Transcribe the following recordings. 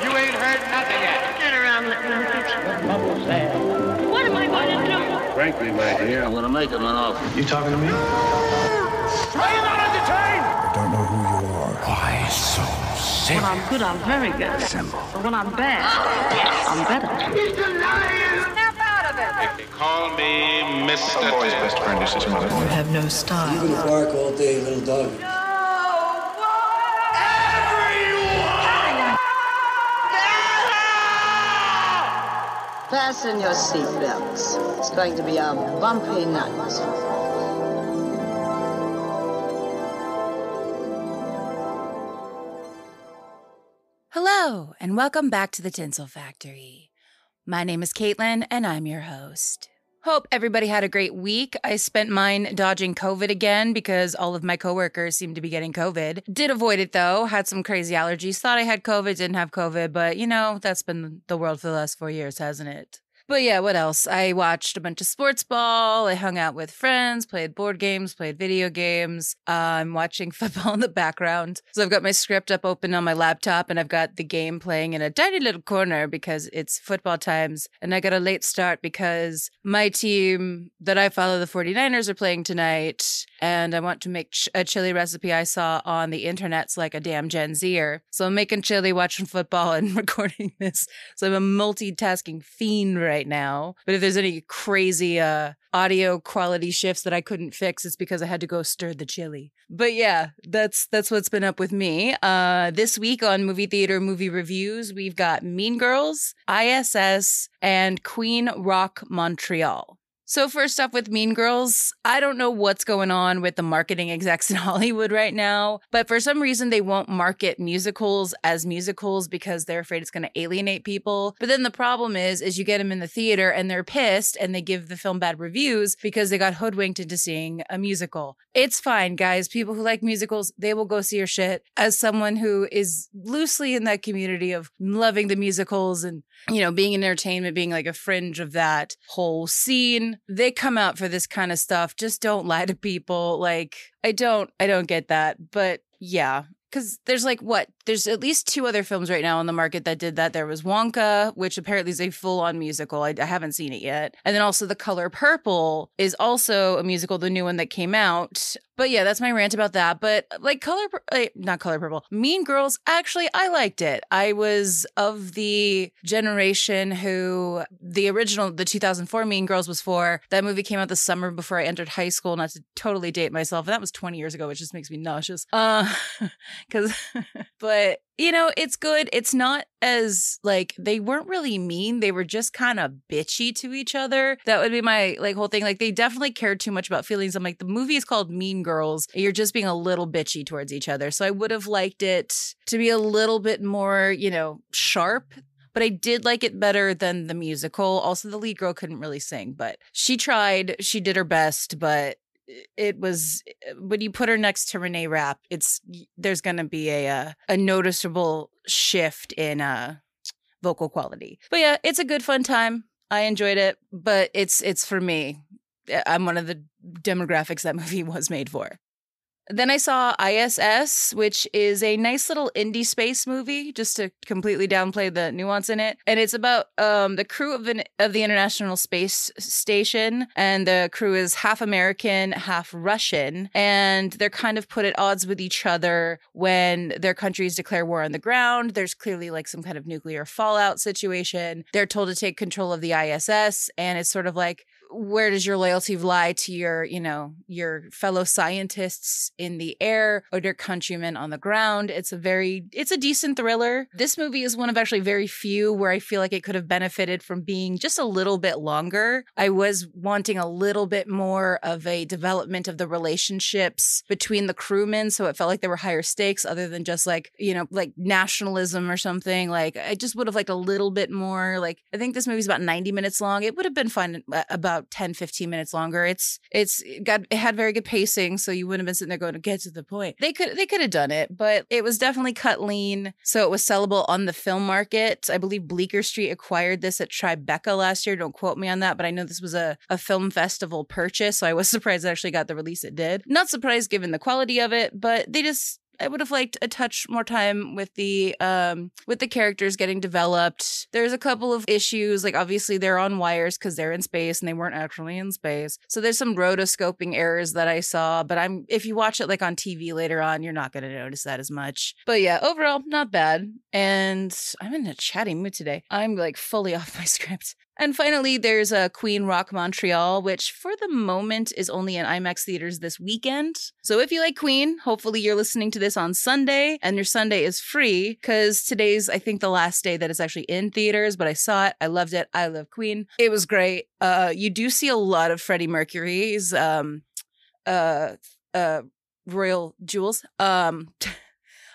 You ain't heard nothing yet. Turn around, let me look at you. What am I going to do? Frankly, my dear, I'm gonna make him an offer. You talking to me? Are you not entertained? I don't know who you are. why so When I'm good, I'm very good. But when I'm bad, I'm better. if They call me Mr. A boy's best friend is his mother. You have no style. gonna bark all day, little dog. Fasten your seatbelts. It's going to be a bumpy night. Hello, and welcome back to the Tinsel Factory. My name is Caitlin, and I'm your host. Hope everybody had a great week. I spent mine dodging COVID again because all of my coworkers seem to be getting COVID. Did avoid it though, had some crazy allergies, thought I had COVID, didn't have COVID, but you know, that's been the world for the last four years, hasn't it? But yeah, what else? I watched a bunch of sports ball. I hung out with friends, played board games, played video games. Uh, I'm watching football in the background. So I've got my script up open on my laptop and I've got the game playing in a tiny little corner because it's football times. And I got a late start because my team that I follow, the 49ers, are playing tonight. And I want to make ch- a chili recipe I saw on the internet's like a damn Gen Zer. So I'm making chili, watching football, and recording this. So I'm a multitasking fiend right now. But if there's any crazy uh, audio quality shifts that I couldn't fix, it's because I had to go stir the chili. But yeah, that's that's what's been up with me. Uh, this week on movie theater movie reviews, we've got Mean Girls, ISS, and Queen Rock Montreal. So first off with Mean Girls, I don't know what's going on with the marketing execs in Hollywood right now, but for some reason they won't market musicals as musicals because they're afraid it's going to alienate people. But then the problem is is you get them in the theater and they're pissed and they give the film bad reviews because they got hoodwinked into seeing a musical. It's fine, guys. People who like musicals, they will go see your shit. As someone who is loosely in that community of loving the musicals and you know, being in entertainment, being like a fringe of that whole scene. They come out for this kind of stuff. Just don't lie to people. Like, I don't, I don't get that. But yeah, because there's like what? There's at least two other films right now on the market that did that. There was Wonka, which apparently is a full on musical. I, I haven't seen it yet. And then also The Color Purple is also a musical, the new one that came out. But yeah, that's my rant about that. But like Color, like, not Color Purple, Mean Girls, actually, I liked it. I was of the generation who the original, the 2004 Mean Girls was for. That movie came out the summer before I entered high school, not to totally date myself. And that was 20 years ago, which just makes me nauseous. Uh, cause, but you know, it's good. It's not as like they weren't really mean. They were just kind of bitchy to each other. That would be my like whole thing. Like they definitely cared too much about feelings. I'm like, the movie is called Mean Girls. You're just being a little bitchy towards each other. So I would have liked it to be a little bit more, you know, sharp but I did like it better than the musical. Also, the lead girl couldn't really sing, but she tried. She did her best, but it was when you put her next to Renee Rapp, it's there's going to be a, a a noticeable shift in uh vocal quality. But yeah, it's a good fun time. I enjoyed it, but it's it's for me. I'm one of the demographics that movie was made for. Then I saw ISS, which is a nice little indie space movie, just to completely downplay the nuance in it. And it's about um, the crew of, an, of the International Space Station, and the crew is half American, half Russian, and they're kind of put at odds with each other when their countries declare war on the ground. There's clearly like some kind of nuclear fallout situation. They're told to take control of the ISS, and it's sort of like where does your loyalty lie to your, you know, your fellow scientists in the air or your countrymen on the ground? It's a very, it's a decent thriller. This movie is one of actually very few where I feel like it could have benefited from being just a little bit longer. I was wanting a little bit more of a development of the relationships between the crewmen. So it felt like there were higher stakes other than just like, you know, like nationalism or something. Like I just would have liked a little bit more. Like I think this movie's about 90 minutes long. It would have been fun uh, about 10, 15 minutes longer. It's it's got it had very good pacing, so you wouldn't have been sitting there going to get to the point. They could they could have done it, but it was definitely cut lean, so it was sellable on the film market. I believe Bleecker Street acquired this at Tribeca last year. Don't quote me on that, but I know this was a, a film festival purchase, so I was surprised it actually got the release it did. Not surprised given the quality of it, but they just I would have liked a touch more time with the um with the characters getting developed. There's a couple of issues, like obviously they're on wires because they're in space and they weren't actually in space. So there's some rotoscoping errors that I saw, but I'm if you watch it like on TV later on, you're not gonna notice that as much. But yeah, overall, not bad. And I'm in a chatty mood today. I'm like fully off my script. And finally, there's a Queen Rock Montreal, which for the moment is only in IMAX theaters this weekend. So if you like Queen, hopefully you're listening to this on Sunday and your Sunday is free because today's, I think, the last day that it's actually in theaters. But I saw it. I loved it. I love Queen. It was great. Uh, you do see a lot of Freddie Mercury's um, uh, uh, royal jewels. Um,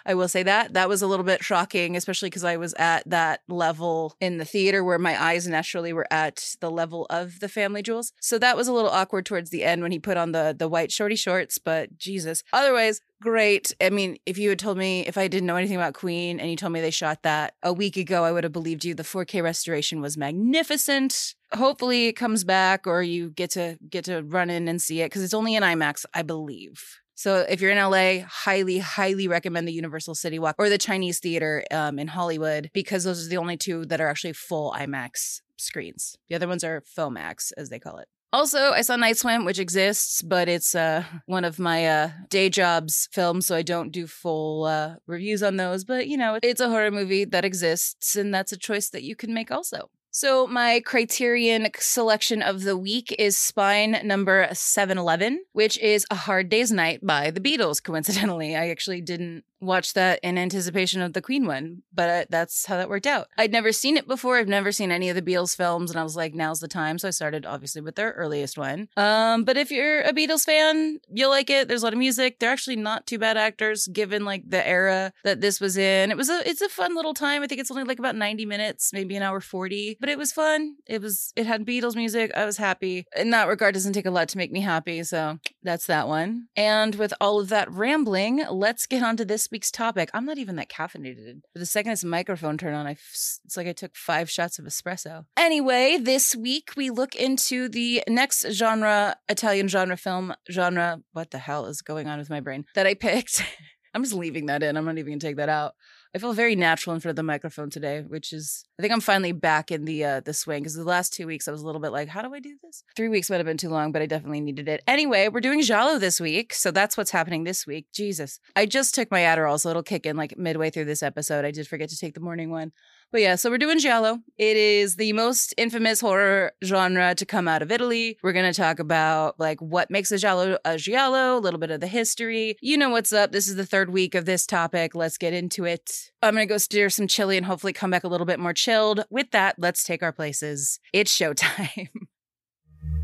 I will say that. That was a little bit shocking, especially because I was at that level in the theater where my eyes naturally were at the level of the family jewels. So that was a little awkward towards the end when he put on the the white shorty shorts, but Jesus. Otherwise, great. I mean, if you had told me if I didn't know anything about Queen and you told me they shot that a week ago, I would have believed you. The 4K restoration was magnificent. Hopefully it comes back or you get to get to run in and see it because it's only in IMAX, I believe. So if you're in LA, highly, highly recommend the Universal City Walk or the Chinese Theater um, in Hollywood because those are the only two that are actually full IMAX screens. The other ones are FOMAX, as they call it. Also, I saw Night Swim, which exists, but it's uh, one of my uh, day jobs films, so I don't do full uh, reviews on those. But you know, it's a horror movie that exists, and that's a choice that you can make also. So, my criterion selection of the week is Spine number 711, which is A Hard Day's Night by the Beatles, coincidentally. I actually didn't watch that in anticipation of the Queen one, but uh, that's how that worked out. I'd never seen it before. I've never seen any of the Beatles films, and I was like, now's the time. So I started obviously with their earliest one. Um, but if you're a Beatles fan, you'll like it. There's a lot of music. They're actually not too bad actors given like the era that this was in. It was a it's a fun little time. I think it's only like about 90 minutes, maybe an hour 40, but it was fun. It was it had Beatles music. I was happy. In that regard, doesn't take a lot to make me happy. So that's that one. And with all of that rambling, let's get on to this week's topic. I'm not even that caffeinated. But The second this microphone turned on, I f- it's like I took five shots of espresso. Anyway, this week we look into the next genre, Italian genre film genre. What the hell is going on with my brain that I picked? I'm just leaving that in. I'm not even gonna take that out. I feel very natural in front of the microphone today, which is I think I'm finally back in the uh the swing because the last two weeks I was a little bit like, how do I do this? Three weeks might have been too long, but I definitely needed it. Anyway, we're doing Giallo this week, so that's what's happening this week. Jesus, I just took my Adderall, so it'll kick in like midway through this episode. I did forget to take the morning one. But yeah, so we're doing Giallo. It is the most infamous horror genre to come out of Italy. We're going to talk about like what makes a Giallo a Giallo, a little bit of the history. You know what's up. This is the third week of this topic. Let's get into it. I'm going to go steer some chili and hopefully come back a little bit more chilled. With that, let's take our places. It's showtime.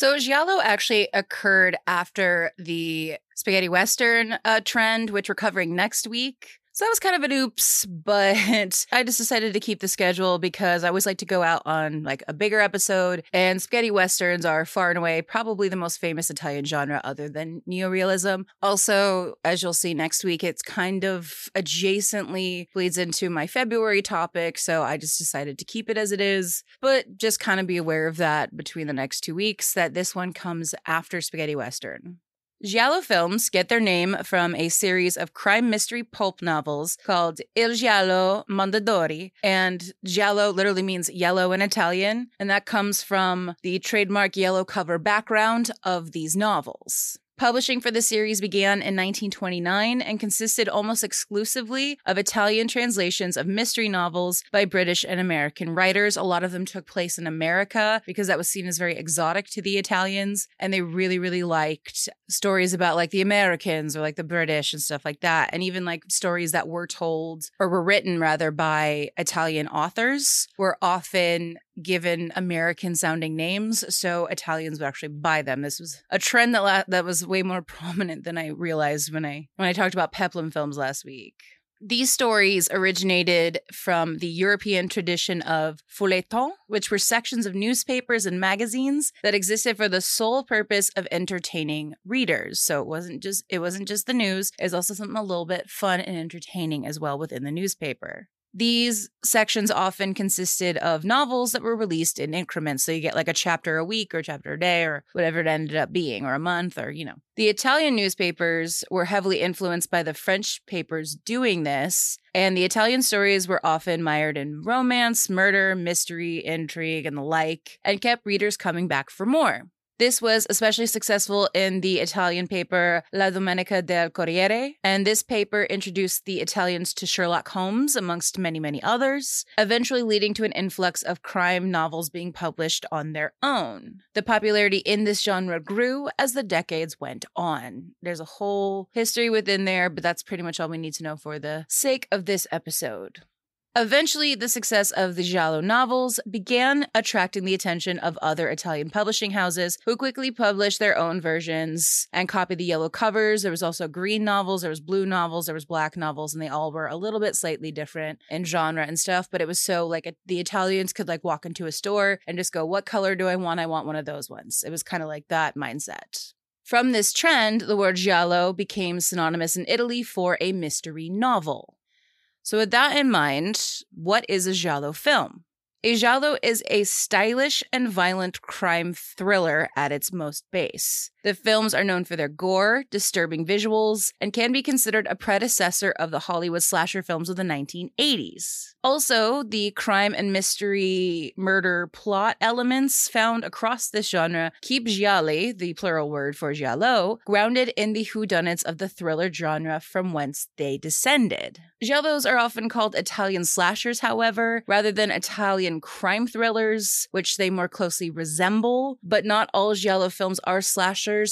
So Giallo actually occurred after the spaghetti western uh, trend, which we're covering next week. So that was kind of an oops, but I just decided to keep the schedule because I always like to go out on like a bigger episode. And spaghetti westerns are far and away probably the most famous Italian genre other than neorealism. Also, as you'll see next week, it's kind of adjacently bleeds into my February topic. So I just decided to keep it as it is, but just kind of be aware of that between the next two weeks that this one comes after spaghetti western. Giallo films get their name from a series of crime mystery pulp novels called Il Giallo Mondadori. And Giallo literally means yellow in Italian, and that comes from the trademark yellow cover background of these novels. Publishing for the series began in 1929 and consisted almost exclusively of Italian translations of mystery novels by British and American writers. A lot of them took place in America because that was seen as very exotic to the Italians. And they really, really liked stories about like the Americans or like the British and stuff like that. And even like stories that were told or were written rather by Italian authors were often given American sounding names, so Italians would actually buy them. This was a trend that la- that was way more prominent than I realized when I when I talked about peplum films last week. These stories originated from the European tradition of feuilletons, which were sections of newspapers and magazines that existed for the sole purpose of entertaining readers. So it wasn't just it wasn't just the news, it was also something a little bit fun and entertaining as well within the newspaper. These sections often consisted of novels that were released in increments. So you get like a chapter a week or chapter a day or whatever it ended up being, or a month, or, you know. The Italian newspapers were heavily influenced by the French papers doing this. And the Italian stories were often mired in romance, murder, mystery, intrigue, and the like, and kept readers coming back for more. This was especially successful in the Italian paper La Domenica del Corriere, and this paper introduced the Italians to Sherlock Holmes, amongst many, many others, eventually leading to an influx of crime novels being published on their own. The popularity in this genre grew as the decades went on. There's a whole history within there, but that's pretty much all we need to know for the sake of this episode. Eventually, the success of the Giallo novels began attracting the attention of other Italian publishing houses who quickly published their own versions and copied the yellow covers. There was also green novels, there was blue novels, there was black novels, and they all were a little bit slightly different in genre and stuff, but it was so like the Italians could like walk into a store and just go, "What color do I want? I want one of those ones." It was kind of like that mindset. From this trend, the word giallo became synonymous in Italy for a mystery novel. So, with that in mind, what is a Giallo film? A Giallo is a stylish and violent crime thriller at its most base. The films are known for their gore, disturbing visuals, and can be considered a predecessor of the Hollywood slasher films of the 1980s. Also, the crime and mystery murder plot elements found across this genre keep gialli, the plural word for giallo, grounded in the whodunits of the thriller genre from whence they descended. Giallos are often called Italian slashers, however, rather than Italian crime thrillers, which they more closely resemble. But not all giallo films are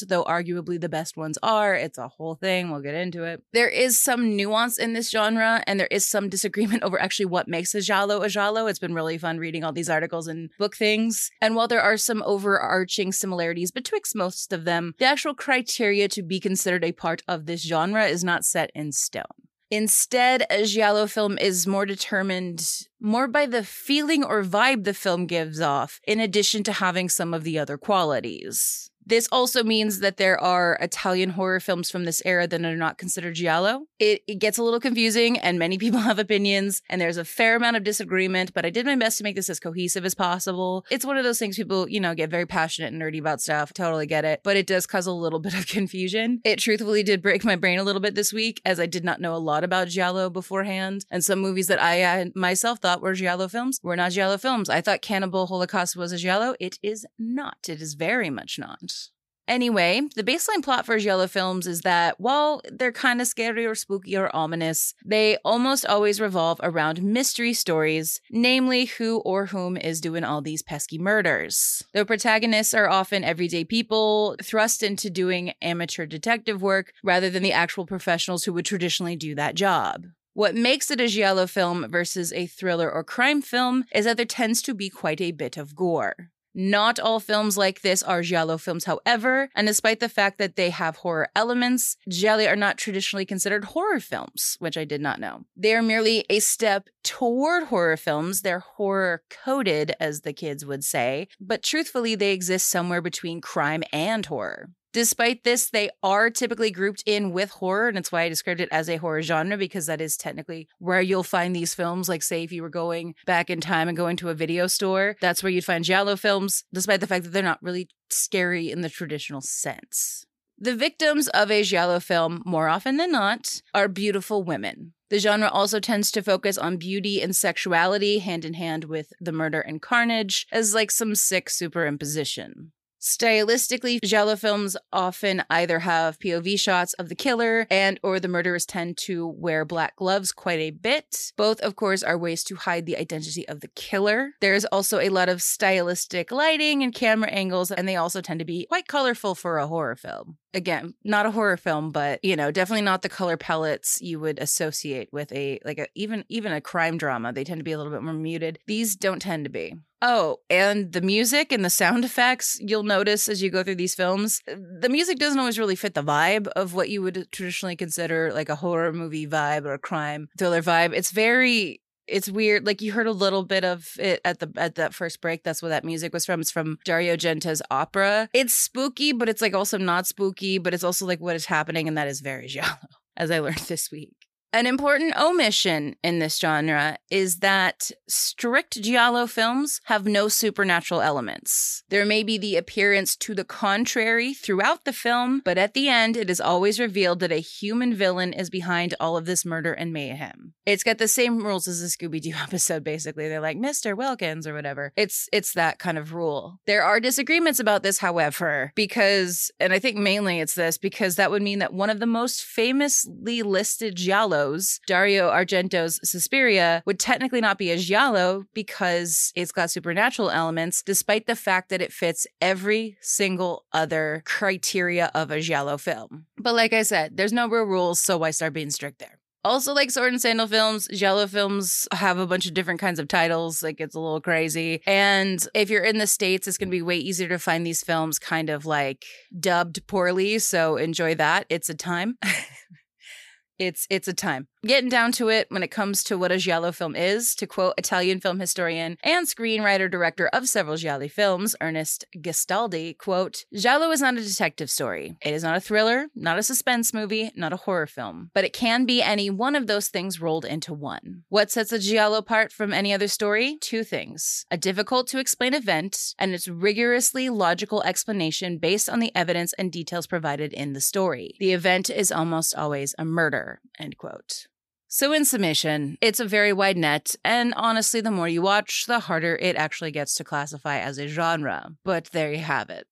though arguably the best ones are. It's a whole thing. We'll get into it. There is some nuance in this genre, and there is some disagreement over actually what makes a giallo a giallo. It's been really fun reading all these articles and book things. And while there are some overarching similarities betwixt most of them, the actual criteria to be considered a part of this genre is not set in stone. Instead, a giallo film is more determined more by the feeling or vibe the film gives off, in addition to having some of the other qualities. This also means that there are Italian horror films from this era that are not considered giallo. It, it, gets a little confusing, and many people have opinions, and there's a fair amount of disagreement, but I did my best to make this as cohesive as possible. It's one of those things people, you know, get very passionate and nerdy about stuff. Totally get it, but it does cause a little bit of confusion. It truthfully did break my brain a little bit this week, as I did not know a lot about giallo beforehand, and some movies that I uh, myself thought were giallo films were not giallo films. I thought Cannibal Holocaust was a giallo. It is not. It is very much not. Anyway, the baseline plot for Giallo films is that while they're kind of scary or spooky or ominous, they almost always revolve around mystery stories, namely who or whom is doing all these pesky murders. The protagonists are often everyday people thrust into doing amateur detective work rather than the actual professionals who would traditionally do that job. What makes it a Giallo film versus a thriller or crime film is that there tends to be quite a bit of gore. Not all films like this are Giallo films, however, and despite the fact that they have horror elements, Gialli are not traditionally considered horror films, which I did not know. They are merely a step toward horror films. They're horror coded, as the kids would say, but truthfully, they exist somewhere between crime and horror. Despite this, they are typically grouped in with horror, and it's why I described it as a horror genre because that is technically where you'll find these films. Like, say, if you were going back in time and going to a video store, that's where you'd find Giallo films, despite the fact that they're not really scary in the traditional sense. The victims of a Giallo film, more often than not, are beautiful women. The genre also tends to focus on beauty and sexuality hand in hand with the murder and carnage as like some sick superimposition. Stylistically, Giallo films often either have POV shots of the killer and or the murderers tend to wear black gloves quite a bit. Both, of course, are ways to hide the identity of the killer. There's also a lot of stylistic lighting and camera angles, and they also tend to be quite colorful for a horror film. Again, not a horror film, but you know, definitely not the color palettes you would associate with a like a even even a crime drama. They tend to be a little bit more muted. These don't tend to be. Oh, and the music and the sound effects you'll notice as you go through these films, the music doesn't always really fit the vibe of what you would traditionally consider like a horror movie vibe or a crime thriller vibe. It's very it's weird. Like you heard a little bit of it at the at that first break. That's where that music was from. It's from Dario Argento's opera. It's spooky, but it's like also not spooky. But it's also like what is happening, and that is very giallo, as I learned this week. An important omission in this genre is that strict giallo films have no supernatural elements. There may be the appearance to the contrary throughout the film, but at the end, it is always revealed that a human villain is behind all of this murder and mayhem. It's got the same rules as the Scooby Doo episode, basically. They're like Mr. Wilkins or whatever. It's it's that kind of rule. There are disagreements about this, however, because, and I think mainly it's this because that would mean that one of the most famously listed giallo Dario Argento's Suspiria, would technically not be a giallo because it's got supernatural elements, despite the fact that it fits every single other criteria of a giallo film. But like I said, there's no real rules, so why start being strict there? Also, like Sword and Sandal films, Giallo films have a bunch of different kinds of titles. Like it's a little crazy. And if you're in the States, it's going to be way easier to find these films kind of like dubbed poorly. So enjoy that. It's a time. it's it's a time. Getting down to it when it comes to what a giallo film is, to quote Italian film historian and screenwriter director of several giallo films, Ernest Gastaldi, quote, Giallo is not a detective story. It is not a thriller, not a suspense movie, not a horror film, but it can be any one of those things rolled into one. What sets a giallo apart from any other story? Two things. A difficult to explain event and its rigorously logical explanation based on the evidence and details provided in the story. The event is almost always a murder. End quote. So, in summation, it's a very wide net, and honestly, the more you watch, the harder it actually gets to classify as a genre. But there you have it.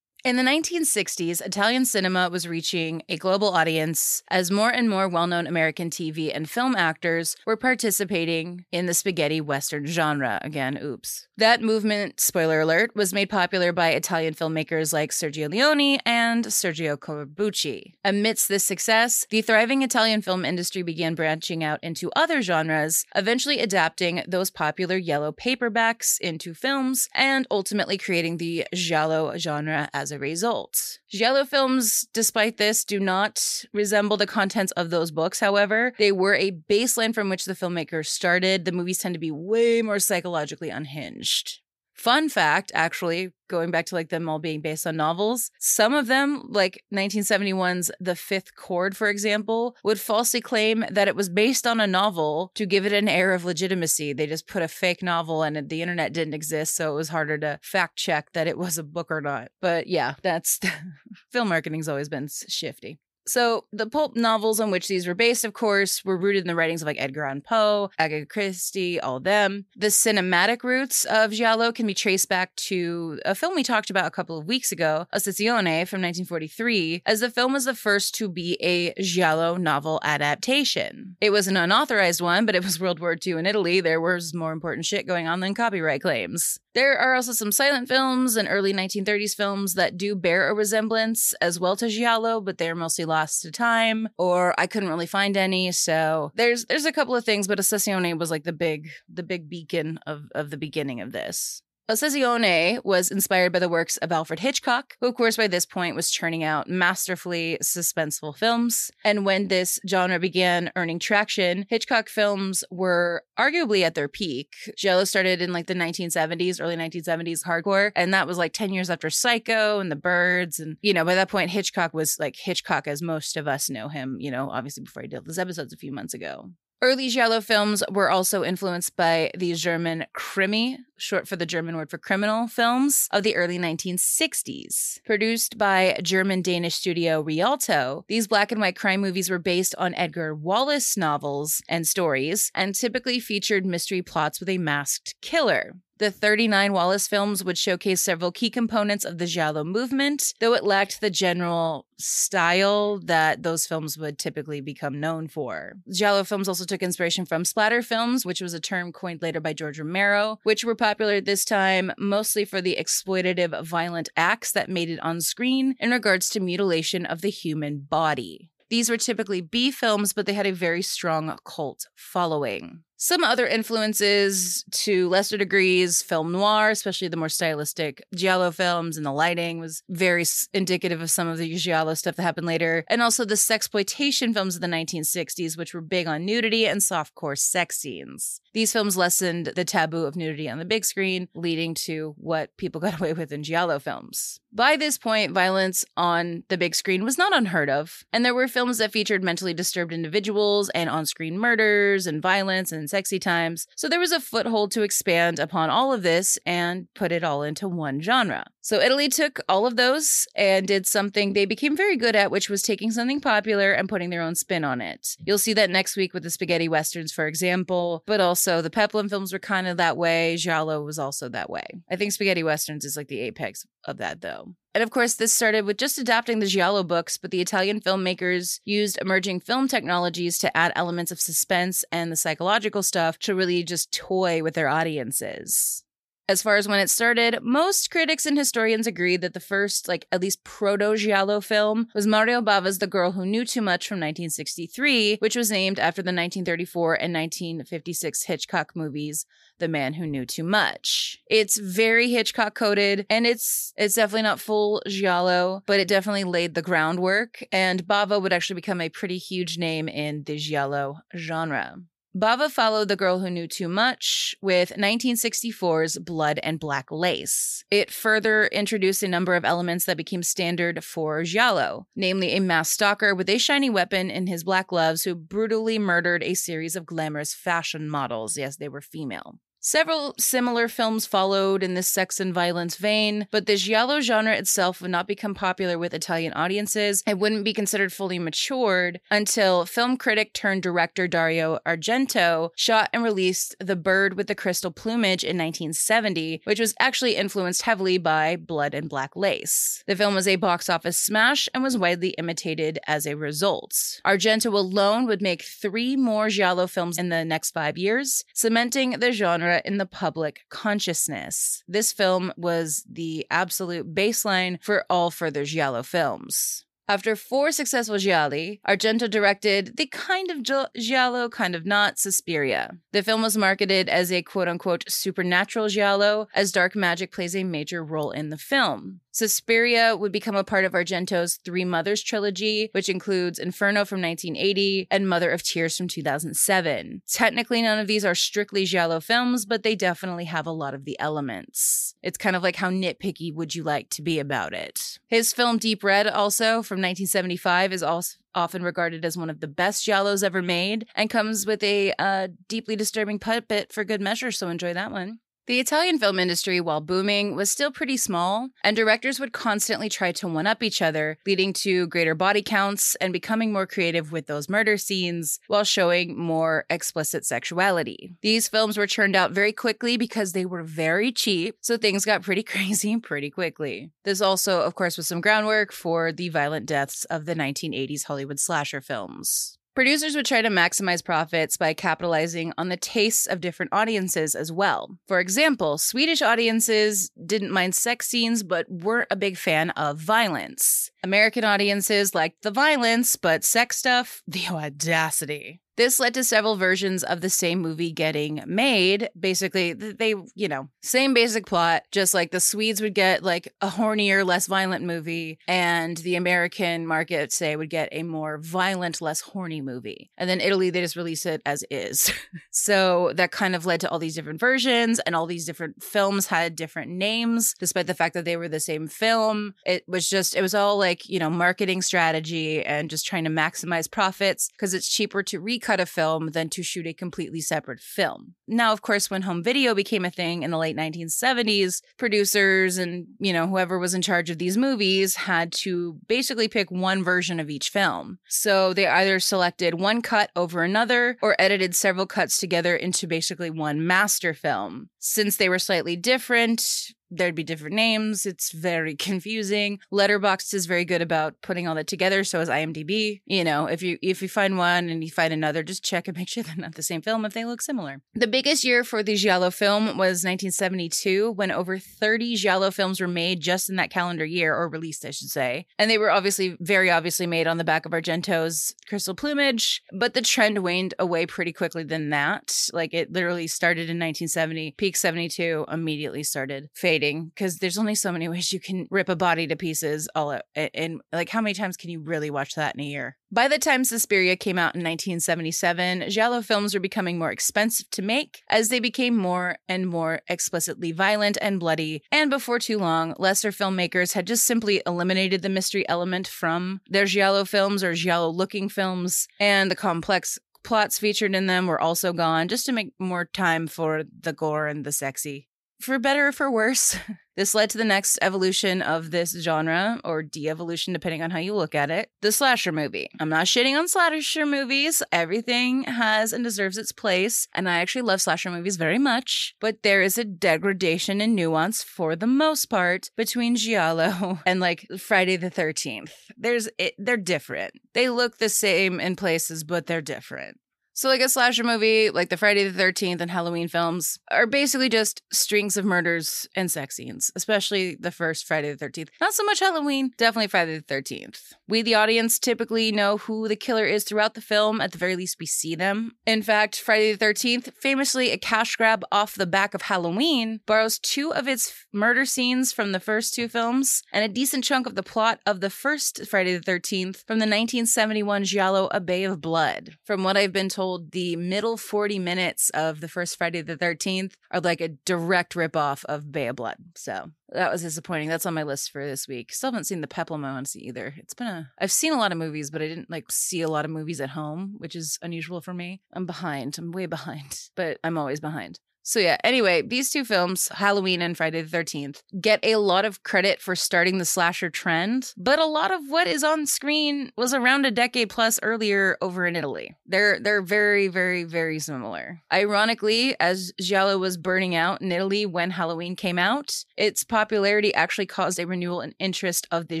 In the 1960s, Italian cinema was reaching a global audience as more and more well known American TV and film actors were participating in the spaghetti western genre. Again, oops. That movement, spoiler alert, was made popular by Italian filmmakers like Sergio Leone and Sergio Corbucci. Amidst this success, the thriving Italian film industry began branching out into other genres, eventually adapting those popular yellow paperbacks into films and ultimately creating the giallo genre as a result. Giallo films, despite this, do not resemble the contents of those books, however. They were a baseline from which the filmmakers started. The movies tend to be way more psychologically unhinged. Fun fact, actually, going back to like them all being based on novels, some of them, like 1971's The Fifth Chord, for example, would falsely claim that it was based on a novel to give it an air of legitimacy. They just put a fake novel and the internet didn't exist, so it was harder to fact check that it was a book or not. But yeah, that's film marketing's always been shifty. So, the pulp novels on which these were based, of course, were rooted in the writings of like Edgar Allan Poe, Agatha Christie, all of them. The cinematic roots of Giallo can be traced back to a film we talked about a couple of weeks ago, Ossessione from 1943, as the film was the first to be a Giallo novel adaptation. It was an unauthorized one, but it was World War II in Italy. There was more important shit going on than copyright claims. There are also some silent films and early 1930s films that do bear a resemblance as well to Giallo, but they're mostly lost to time, or I couldn't really find any. So there's there's a couple of things, but Ossessione was like the big the big beacon of of the beginning of this. Ossessione was inspired by the works of Alfred Hitchcock, who, of course, by this point was churning out masterfully suspenseful films. And when this genre began earning traction, Hitchcock films were arguably at their peak. Giallo started in like the 1970s, early 1970s hardcore, and that was like 10 years after Psycho and The Birds. And, you know, by that point, Hitchcock was like Hitchcock as most of us know him, you know, obviously before he did those episodes a few months ago. Early Giallo films were also influenced by the German Krimi, short for the German word for criminal films, of the early 1960s. Produced by German Danish studio Rialto, these black and white crime movies were based on Edgar Wallace novels and stories and typically featured mystery plots with a masked killer. The 39 Wallace films would showcase several key components of the Giallo movement, though it lacked the general style that those films would typically become known for. Giallo films also took inspiration from splatter films, which was a term coined later by George Romero, which were popular at this time mostly for the exploitative violent acts that made it on screen in regards to mutilation of the human body. These were typically B films, but they had a very strong cult following. Some other influences to lesser degrees, film noir, especially the more stylistic Giallo films and the lighting was very indicative of some of the Giallo stuff that happened later. And also the sexploitation films of the 1960s, which were big on nudity and softcore sex scenes. These films lessened the taboo of nudity on the big screen, leading to what people got away with in Giallo films. By this point, violence on the big screen was not unheard of, and there were films that featured mentally disturbed individuals and on screen murders and violence and sexy times. So there was a foothold to expand upon all of this and put it all into one genre. So Italy took all of those and did something they became very good at, which was taking something popular and putting their own spin on it. You'll see that next week with the spaghetti westerns, for example, but also the Peplum films were kind of that way. Giallo was also that way. I think spaghetti westerns is like the apex of that, though. And of course, this started with just adapting the Giallo books, but the Italian filmmakers used emerging film technologies to add elements of suspense and the psychological stuff to really just toy with their audiences. As far as when it started, most critics and historians agree that the first, like at least proto Giallo film was Mario Bava's The Girl Who Knew Too Much from 1963, which was named after the 1934 and 1956 Hitchcock movies The Man Who Knew Too Much. It's very Hitchcock coded and it's it's definitely not full Giallo, but it definitely laid the groundwork and Bava would actually become a pretty huge name in the Giallo genre. Bava followed The Girl Who Knew Too Much with 1964's Blood and Black Lace. It further introduced a number of elements that became standard for Giallo, namely a masked stalker with a shiny weapon in his black gloves who brutally murdered a series of glamorous fashion models. Yes, they were female. Several similar films followed in this sex and violence vein, but the giallo genre itself would not become popular with Italian audiences. It wouldn't be considered fully matured until film critic turned director Dario Argento shot and released The Bird with the Crystal Plumage in 1970, which was actually influenced heavily by Blood and Black Lace. The film was a box office smash and was widely imitated as a result. Argento alone would make three more giallo films in the next five years, cementing the genre in the public consciousness. This film was the absolute baseline for all further Giallo films. After four successful Gialli, Argento directed the kind of gi- Giallo, kind of not, Suspiria. The film was marketed as a quote unquote supernatural Giallo, as dark magic plays a major role in the film. Suspiria would become a part of Argento's Three Mothers trilogy, which includes Inferno from 1980 and Mother of Tears from 2007. Technically, none of these are strictly Giallo films, but they definitely have a lot of the elements. It's kind of like how nitpicky would you like to be about it. His film Deep Red, also from 1975, is also often regarded as one of the best giallos ever made and comes with a uh, deeply disturbing puppet for good measure, so enjoy that one. The Italian film industry, while booming, was still pretty small, and directors would constantly try to one up each other, leading to greater body counts and becoming more creative with those murder scenes while showing more explicit sexuality. These films were churned out very quickly because they were very cheap, so things got pretty crazy pretty quickly. This also, of course, was some groundwork for the violent deaths of the 1980s Hollywood slasher films. Producers would try to maximize profits by capitalizing on the tastes of different audiences as well. For example, Swedish audiences didn't mind sex scenes but weren't a big fan of violence. American audiences liked the violence, but sex stuff, the audacity. This led to several versions of the same movie getting made. Basically, they, you know, same basic plot, just like the Swedes would get like a hornier, less violent movie, and the American market, say, would get a more violent, less horny movie. And then Italy, they just release it as is. so that kind of led to all these different versions, and all these different films had different names, despite the fact that they were the same film. It was just, it was all like, you know, marketing strategy and just trying to maximize profits because it's cheaper to recut recut a film than to shoot a completely separate film. Now, of course, when home video became a thing in the late 1970s, producers and, you know, whoever was in charge of these movies had to basically pick one version of each film. So they either selected one cut over another or edited several cuts together into basically one master film. Since they were slightly different, there'd be different names. It's very confusing. Letterboxd is very good about putting all that together. So is IMDb. You know, if you if you find one and you find another, just check and make sure they're not the same film if they look similar. The biggest year for the Giallo film was 1972, when over 30 Giallo films were made just in that calendar year, or released, I should say. And they were obviously very obviously made on the back of Argento's Crystal Plumage, but the trend waned away pretty quickly than that. Like it literally started in 1970, peak 72, immediately started fading because there's only so many ways you can rip a body to pieces all at, and like how many times can you really watch that in a year? By the time Suspiria came out in 1977, Giallo films were becoming more expensive to make as they became more and more explicitly violent and bloody. And before too long, lesser filmmakers had just simply eliminated the mystery element from their Giallo films or Giallo looking films, and the complex plots featured in them were also gone just to make more time for the gore and the sexy. For better or for worse, this led to the next evolution of this genre, or de evolution, depending on how you look at it the slasher movie. I'm not shitting on slasher movies. Everything has and deserves its place. And I actually love slasher movies very much. But there is a degradation in nuance, for the most part, between Giallo and like Friday the 13th. There's, it, they're different. They look the same in places, but they're different. So, like a slasher movie, like the Friday the 13th and Halloween films, are basically just strings of murders and sex scenes, especially the first Friday the 13th. Not so much Halloween, definitely Friday the 13th. We, the audience, typically know who the killer is throughout the film. At the very least, we see them. In fact, Friday the 13th, famously a cash grab off the back of Halloween, borrows two of its murder scenes from the first two films and a decent chunk of the plot of the first Friday the 13th from the 1971 Giallo A Bay of Blood. From what I've been told, the middle 40 minutes of the first Friday the 13th are like a direct ripoff of Bay of Blood. So that was disappointing. That's on my list for this week. Still haven't seen the Peplum ones either. It's been a I've seen a lot of movies, but I didn't like see a lot of movies at home, which is unusual for me. I'm behind. I'm way behind, but I'm always behind. So, yeah, anyway, these two films, Halloween and Friday the 13th, get a lot of credit for starting the slasher trend, but a lot of what is on screen was around a decade plus earlier over in Italy. They're they're very, very, very similar. Ironically, as Giallo was burning out in Italy when Halloween came out, its popularity actually caused a renewal in interest of the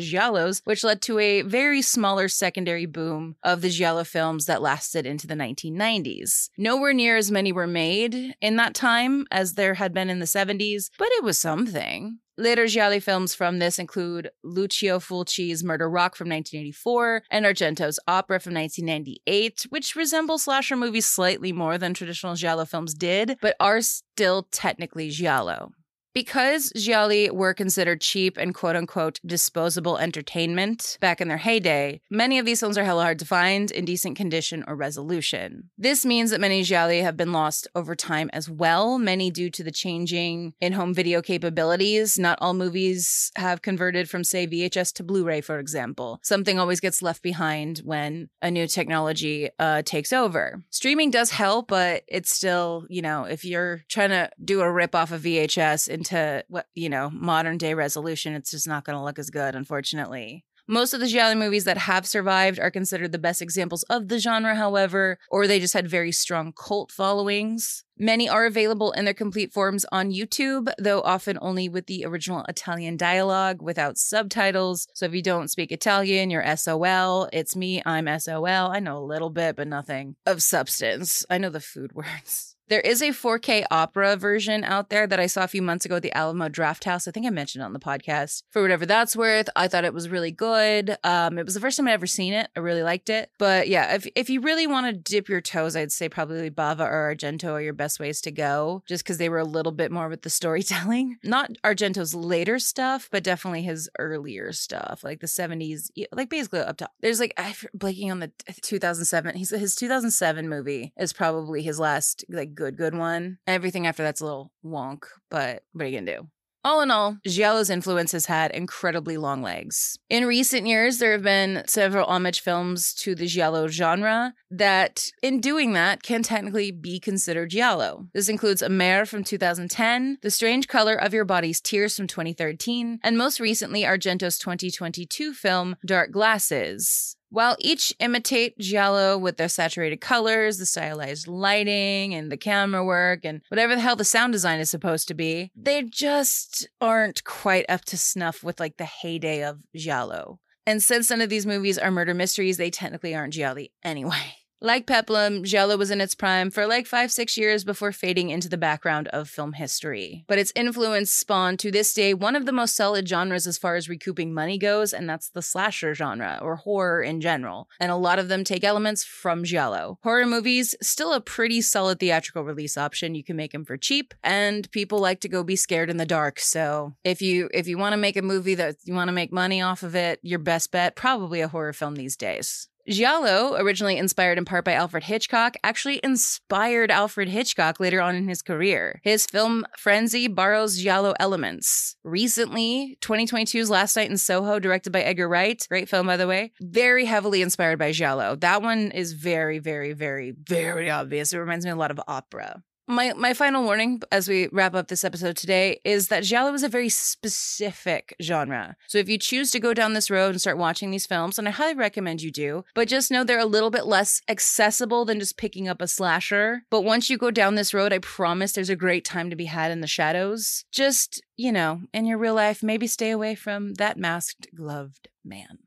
Giallos, which led to a very smaller secondary boom of the Giallo films that lasted into the 1990s. Nowhere near as many were made in that time time as there had been in the 70s, but it was something. Later Gialli films from this include Lucio Fulci's Murder Rock from 1984 and Argento's Opera from 1998, which resemble slasher movies slightly more than traditional Giallo films did, but are still technically Giallo. Because Gialli were considered cheap and quote unquote disposable entertainment back in their heyday, many of these films are hella hard to find in decent condition or resolution. This means that many Gialli have been lost over time as well, many due to the changing in home video capabilities. Not all movies have converted from, say, VHS to Blu ray, for example. Something always gets left behind when a new technology uh, takes over. Streaming does help, but it's still, you know, if you're trying to do a rip off of VHS into to what you know modern day resolution it's just not going to look as good unfortunately most of the giallo movies that have survived are considered the best examples of the genre however or they just had very strong cult followings Many are available in their complete forms on YouTube, though often only with the original Italian dialogue without subtitles. So if you don't speak Italian, you're SOL. It's me, I'm SOL. I know a little bit, but nothing of substance. I know the food words. There is a 4K opera version out there that I saw a few months ago at the Alamo Drafthouse. I think I mentioned it on the podcast. For whatever that's worth, I thought it was really good. Um, it was the first time I'd ever seen it. I really liked it. But yeah, if, if you really want to dip your toes, I'd say probably Bava or Argento are your best ways to go, just because they were a little bit more with the storytelling. Not Argento's later stuff, but definitely his earlier stuff, like the 70s, like basically up to. There's like, I'm blanking on the 2007. He's his 2007 movie is probably his last like good, good one. Everything after that's a little wonk, but what are you gonna do? All in all, Giallo's influence has had incredibly long legs. In recent years, there have been several homage films to the Giallo genre that, in doing that, can technically be considered Giallo. This includes A Amer from 2010, The Strange Color of Your Body's Tears from 2013, and most recently, Argento's 2022 film, Dark Glasses. While each imitate Giallo with their saturated colors, the stylized lighting, and the camera work, and whatever the hell the sound design is supposed to be, they just aren't quite up to snuff with like the heyday of Giallo. And since none of these movies are murder mysteries, they technically aren't Giallo anyway. Like Peplum, Giallo was in its prime for like five, six years before fading into the background of film history. But its influence spawned to this day one of the most solid genres as far as recouping money goes, and that's the slasher genre, or horror in general. And a lot of them take elements from Giallo. Horror movies, still a pretty solid theatrical release option. You can make them for cheap, and people like to go be scared in the dark. So if you if you want to make a movie that you want to make money off of it, your best bet, probably a horror film these days. Giallo, originally inspired in part by Alfred Hitchcock, actually inspired Alfred Hitchcock later on in his career. His film Frenzy borrows Giallo elements. Recently, 2022's Last Night in Soho, directed by Edgar Wright, great film by the way, very heavily inspired by Giallo. That one is very, very, very, very obvious. It reminds me a lot of opera. My my final warning as we wrap up this episode today is that giallo is a very specific genre. So if you choose to go down this road and start watching these films, and I highly recommend you do, but just know they're a little bit less accessible than just picking up a slasher. But once you go down this road, I promise there's a great time to be had in the shadows. Just, you know, in your real life, maybe stay away from that masked gloved man.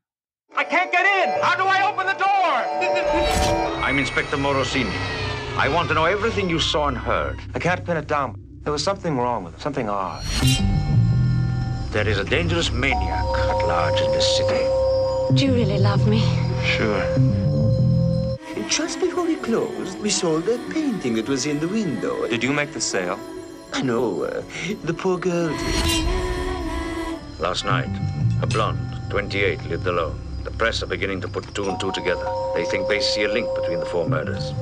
I can't get in. How do I open the door? I'm Inspector Morosini. I want to know everything you saw and heard. I can't pin it down. There was something wrong with it, something odd. There is a dangerous maniac at large in this city. Do you really love me? Sure. Just before we closed, we sold that painting that was in the window. Did you make the sale? No, uh, the poor girl did. Last night, a blonde, 28, lived alone. The press are beginning to put two and two together. They think they see a link between the four murders.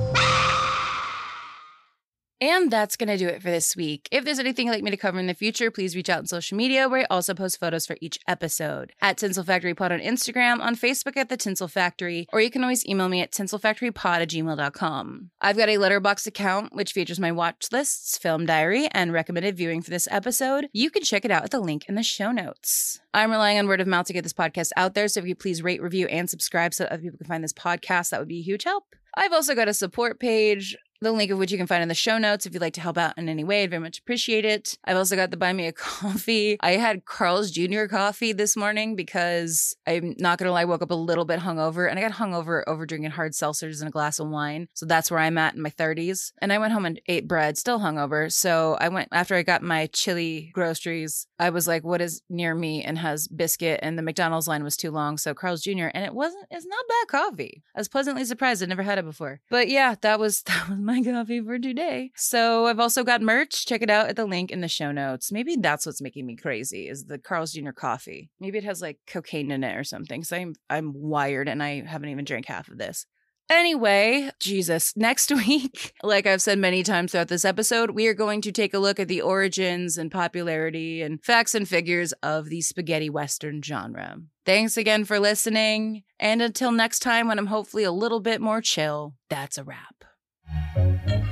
And that's going to do it for this week. If there's anything you'd like me to cover in the future, please reach out on social media where I also post photos for each episode. At Tinsel Factory Pod on Instagram, on Facebook at The Tinsel Factory, or you can always email me at tinselfactorypod at gmail.com. I've got a Letterboxd account which features my watch lists, film diary, and recommended viewing for this episode. You can check it out at the link in the show notes. I'm relying on word of mouth to get this podcast out there, so if you please rate, review, and subscribe so that other people can find this podcast, that would be a huge help. I've also got a support page the link of which you can find in the show notes if you'd like to help out in any way. I'd very much appreciate it. I've also got the buy me a coffee. I had Carl's Jr. coffee this morning because I'm not gonna lie, I woke up a little bit hungover and I got hungover over drinking hard seltzers and a glass of wine. So that's where I'm at in my 30s. And I went home and ate bread, still hungover. So I went after I got my chili groceries. I was like, what is near me and has biscuit? And the McDonald's line was too long. So Carl's Jr. and it wasn't. It's not bad coffee. I was pleasantly surprised. I'd never had it before. But yeah, that was that was my coffee for today. So I've also got merch. Check it out at the link in the show notes. Maybe that's what's making me crazy is the Carl's Jr. coffee. Maybe it has like cocaine in it or something. So I'm I'm wired and I haven't even drank half of this. Anyway, Jesus, next week, like I've said many times throughout this episode, we are going to take a look at the origins and popularity and facts and figures of the spaghetti western genre. Thanks again for listening. And until next time, when I'm hopefully a little bit more chill, that's a wrap. Thank you.